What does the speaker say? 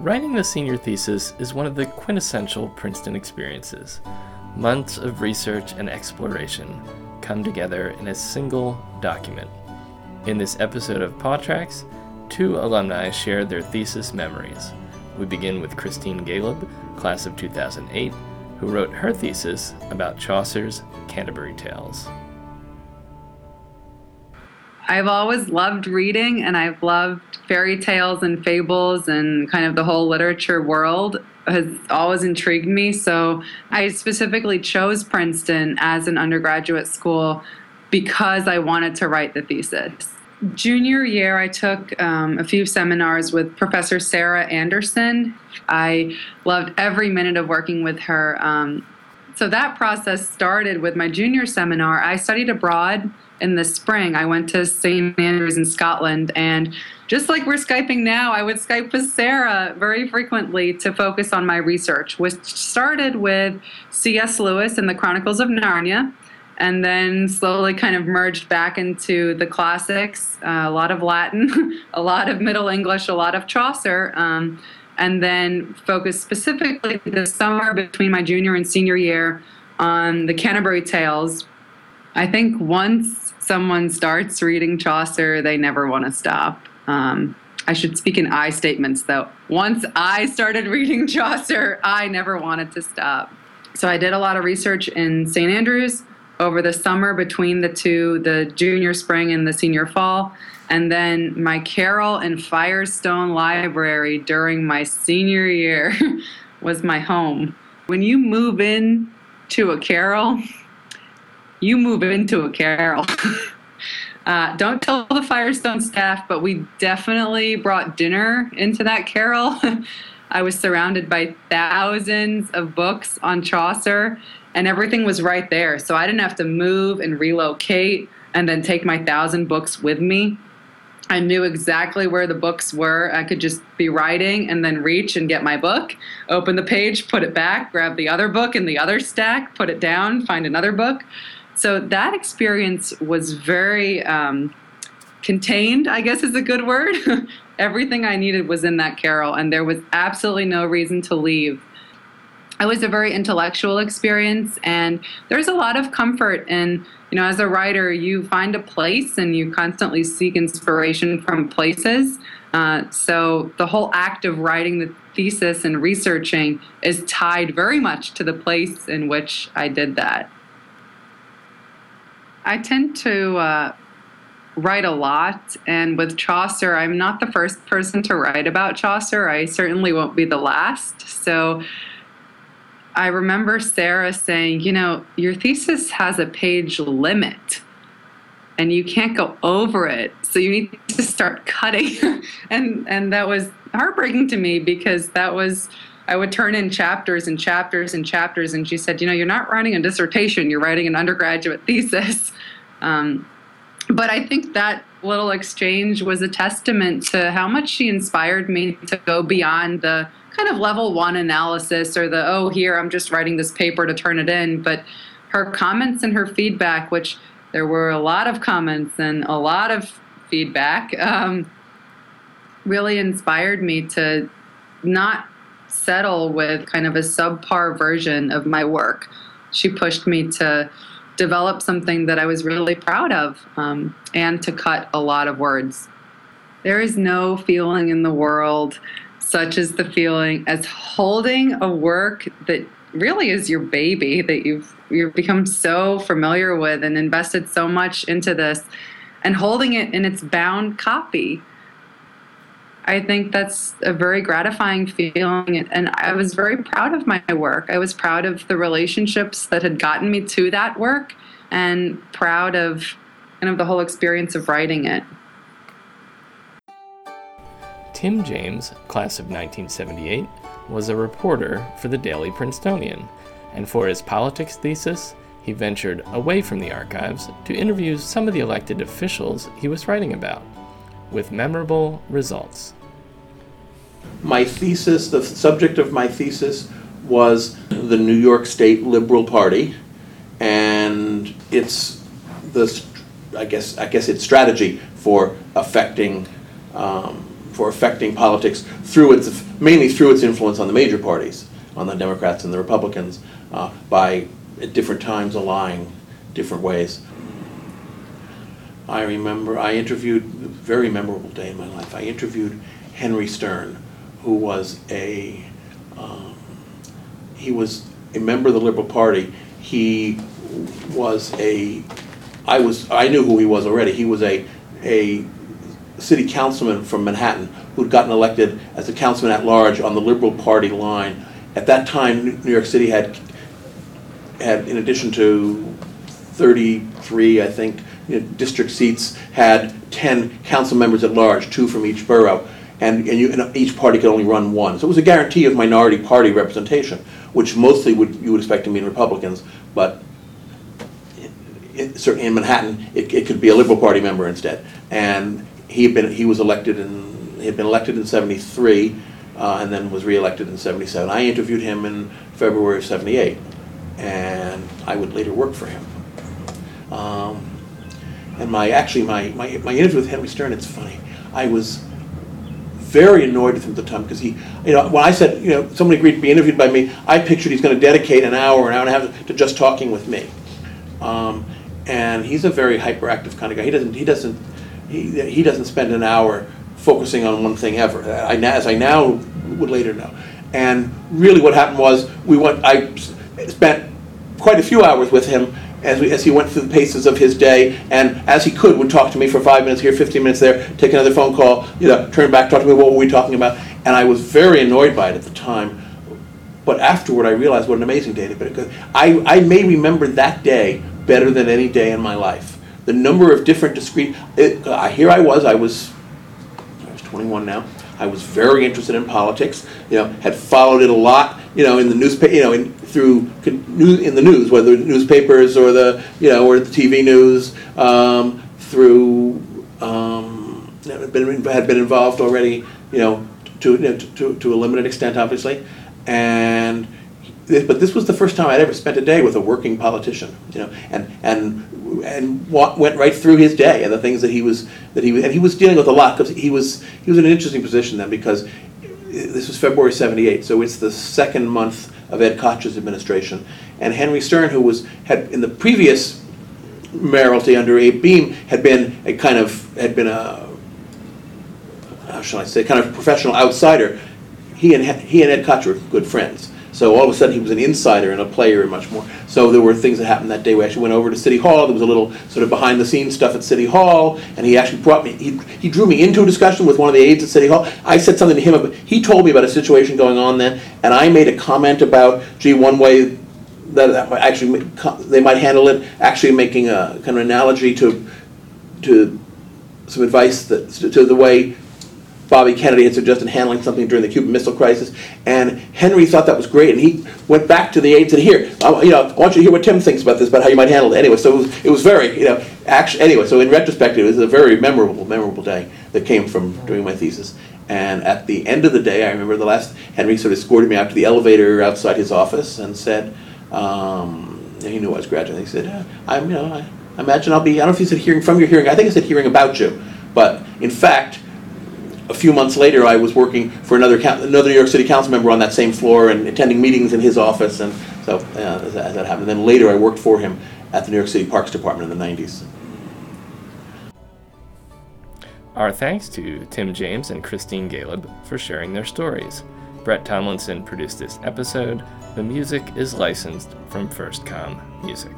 Writing the senior thesis is one of the quintessential Princeton experiences. Months of research and exploration come together in a single document. In this episode of Paw two alumni share their thesis memories. We begin with Christine Galeb, class of 2008, who wrote her thesis about Chaucer's Canterbury Tales. I've always loved reading and I've loved fairy tales and fables and kind of the whole literature world has always intrigued me. So I specifically chose Princeton as an undergraduate school because I wanted to write the thesis. Junior year, I took um, a few seminars with Professor Sarah Anderson. I loved every minute of working with her. Um, so that process started with my junior seminar. I studied abroad in the spring. I went to St. Andrews in Scotland, and just like we're Skyping now, I would Skype with Sarah very frequently to focus on my research, which started with C.S. Lewis and the Chronicles of Narnia, and then slowly kind of merged back into the classics uh, a lot of Latin, a lot of Middle English, a lot of Chaucer. Um, and then focused specifically the summer between my junior and senior year on the Canterbury Tales. I think once someone starts reading Chaucer, they never want to stop. Um, I should speak in I statements though. Once I started reading Chaucer, I never wanted to stop. So I did a lot of research in St. Andrews over the summer between the two, the junior spring and the senior fall. And then my carrel and Firestone Library during my senior year was my home. When you move in to a carrel, you move into a carrel. uh, don't tell the Firestone staff, but we definitely brought dinner into that carrel. I was surrounded by thousands of books on Chaucer, and everything was right there. So I didn't have to move and relocate and then take my thousand books with me. I knew exactly where the books were. I could just be writing and then reach and get my book, open the page, put it back, grab the other book in the other stack, put it down, find another book. So that experience was very um, contained, I guess is a good word. Everything I needed was in that carrel, and there was absolutely no reason to leave. It was a very intellectual experience, and there's a lot of comfort in, you know, as a writer, you find a place and you constantly seek inspiration from places. Uh, so the whole act of writing the thesis and researching is tied very much to the place in which I did that. I tend to uh, write a lot, and with Chaucer, I'm not the first person to write about Chaucer. I certainly won't be the last. So I remember Sarah saying, you know, your thesis has a page limit and you can't go over it. So you need to start cutting. and and that was heartbreaking to me because that was I would turn in chapters and chapters and chapters and she said, you know, you're not writing a dissertation, you're writing an undergraduate thesis. Um, but I think that little exchange was a testament to how much she inspired me to go beyond the kind of level one analysis or the, oh, here, I'm just writing this paper to turn it in. But her comments and her feedback, which there were a lot of comments and a lot of feedback, um, really inspired me to not settle with kind of a subpar version of my work. She pushed me to develop something that I was really proud of um, and to cut a lot of words. There is no feeling in the world such as the feeling as holding a work that really is your baby that you've you've become so familiar with and invested so much into this and holding it in its bound copy I think that's a very gratifying feeling. And I was very proud of my work. I was proud of the relationships that had gotten me to that work and proud of kind of the whole experience of writing it. Tim James, class of 1978, was a reporter for the Daily Princetonian, and for his politics thesis, he ventured away from the archives to interview some of the elected officials he was writing about, with memorable results my thesis, the subject of my thesis was the New York State Liberal Party and its the I guess I guess its strategy for affecting um, for affecting politics through its mainly through its influence on the major parties, on the Democrats and the Republicans, uh, by at different times allying different ways. I remember I interviewed, a very memorable day in my life, I interviewed Henry Stern, who was a, um, he was a member of the Liberal Party. He was a, I was, I knew who he was already. He was a, a city councilman from Manhattan who'd gotten elected as a councilman at large on the Liberal Party line. At that time, New York City had, had, in addition to 33, I think, you know, district seats, had 10 council members at large, two from each borough. And, and you, and each party could only run one. So it was a guarantee of minority party representation, which mostly would, you would expect to mean Republicans, but it- certainly in Manhattan, it, it could be a Liberal Party member instead. And he had been, he was elected in, he had been elected in seventy-three, uh, and then was reelected in seventy-seven. I interviewed him in February of seventy-eight, and I would later work for him. Um, and my, actually, my, my, my interview with Henry Stern, it's funny, I was very annoyed with him at the time because he, you know, when I said, you know, somebody agreed to be interviewed by me, I pictured he's going to dedicate an hour, an hour and a half to just talking with me. Um, and he's a very hyperactive kind of guy. He doesn't, he doesn't, he, he doesn't spend an hour focusing on one thing ever. I, as I now would later know. And really, what happened was we went. I spent quite a few hours with him as, we, as he went through the paces of his day, and as he could, would talk to me for five minutes here, 15 minutes there, take another phone call, you know, turn back, talk to me, what were we talking about? And I was very annoyed by it at the time. But afterward, I realized what an amazing day it had been. I, I may remember that day better than any day in my life. The number of different discrete, it, uh, here I was, I was, I was 21 now. I was very interested in politics. You know, had followed it a lot. You know, in the newspaper. You know, in, through in the news, whether newspapers or the you know or the TV news. Um, through um, had been had been involved already. You know, to you know, to, to a limited extent, obviously, and. But this was the first time I'd ever spent a day with a working politician, you know, and and and went right through his day and the things that he was that he and he was dealing with a lot because he was he was in an interesting position then because this was February '78, so it's the second month of Ed Koch's administration, and Henry Stern, who was had in the previous mayoralty under Abe Beame, had been a kind of had been a how shall I say kind of professional outsider. He and he and Ed Koch were good friends. So all of a sudden, he was an insider and a player and much more. So there were things that happened that day. We actually went over to City Hall. There was a little sort of behind the scenes stuff at City Hall, and he actually brought me. He, he drew me into a discussion with one of the aides at City Hall. I said something to him. About, he told me about a situation going on then, and I made a comment about, gee, one way that that might actually they might handle it, actually making a kind of analogy to to some advice that to the way Bobby Kennedy had suggested handling something during the Cuban Missile Crisis, and Henry thought that was great, and he went back to the aide and said, "Here, I, you know, I want you to hear what Tim thinks about this, about how you might handle it." Anyway, so it was, it was very, you know, actually, anyway, so in retrospect, it was a very memorable, memorable day that came from doing my thesis. And at the end of the day, I remember the last Henry sort of escorted me out to the elevator outside his office and said, um, he knew I was graduating. He said, uh, "I'm, you know, I, I imagine I'll be. I don't know if he said hearing from your hearing. I think he said hearing about you, but in fact." A few months later, I was working for another another New York City council member on that same floor and attending meetings in his office, and so uh, as, that, as that happened. Then later, I worked for him at the New York City Parks Department in the '90s. Our thanks to Tim James and Christine Galeb for sharing their stories. Brett Tomlinson produced this episode. The music is licensed from FirstCom Music.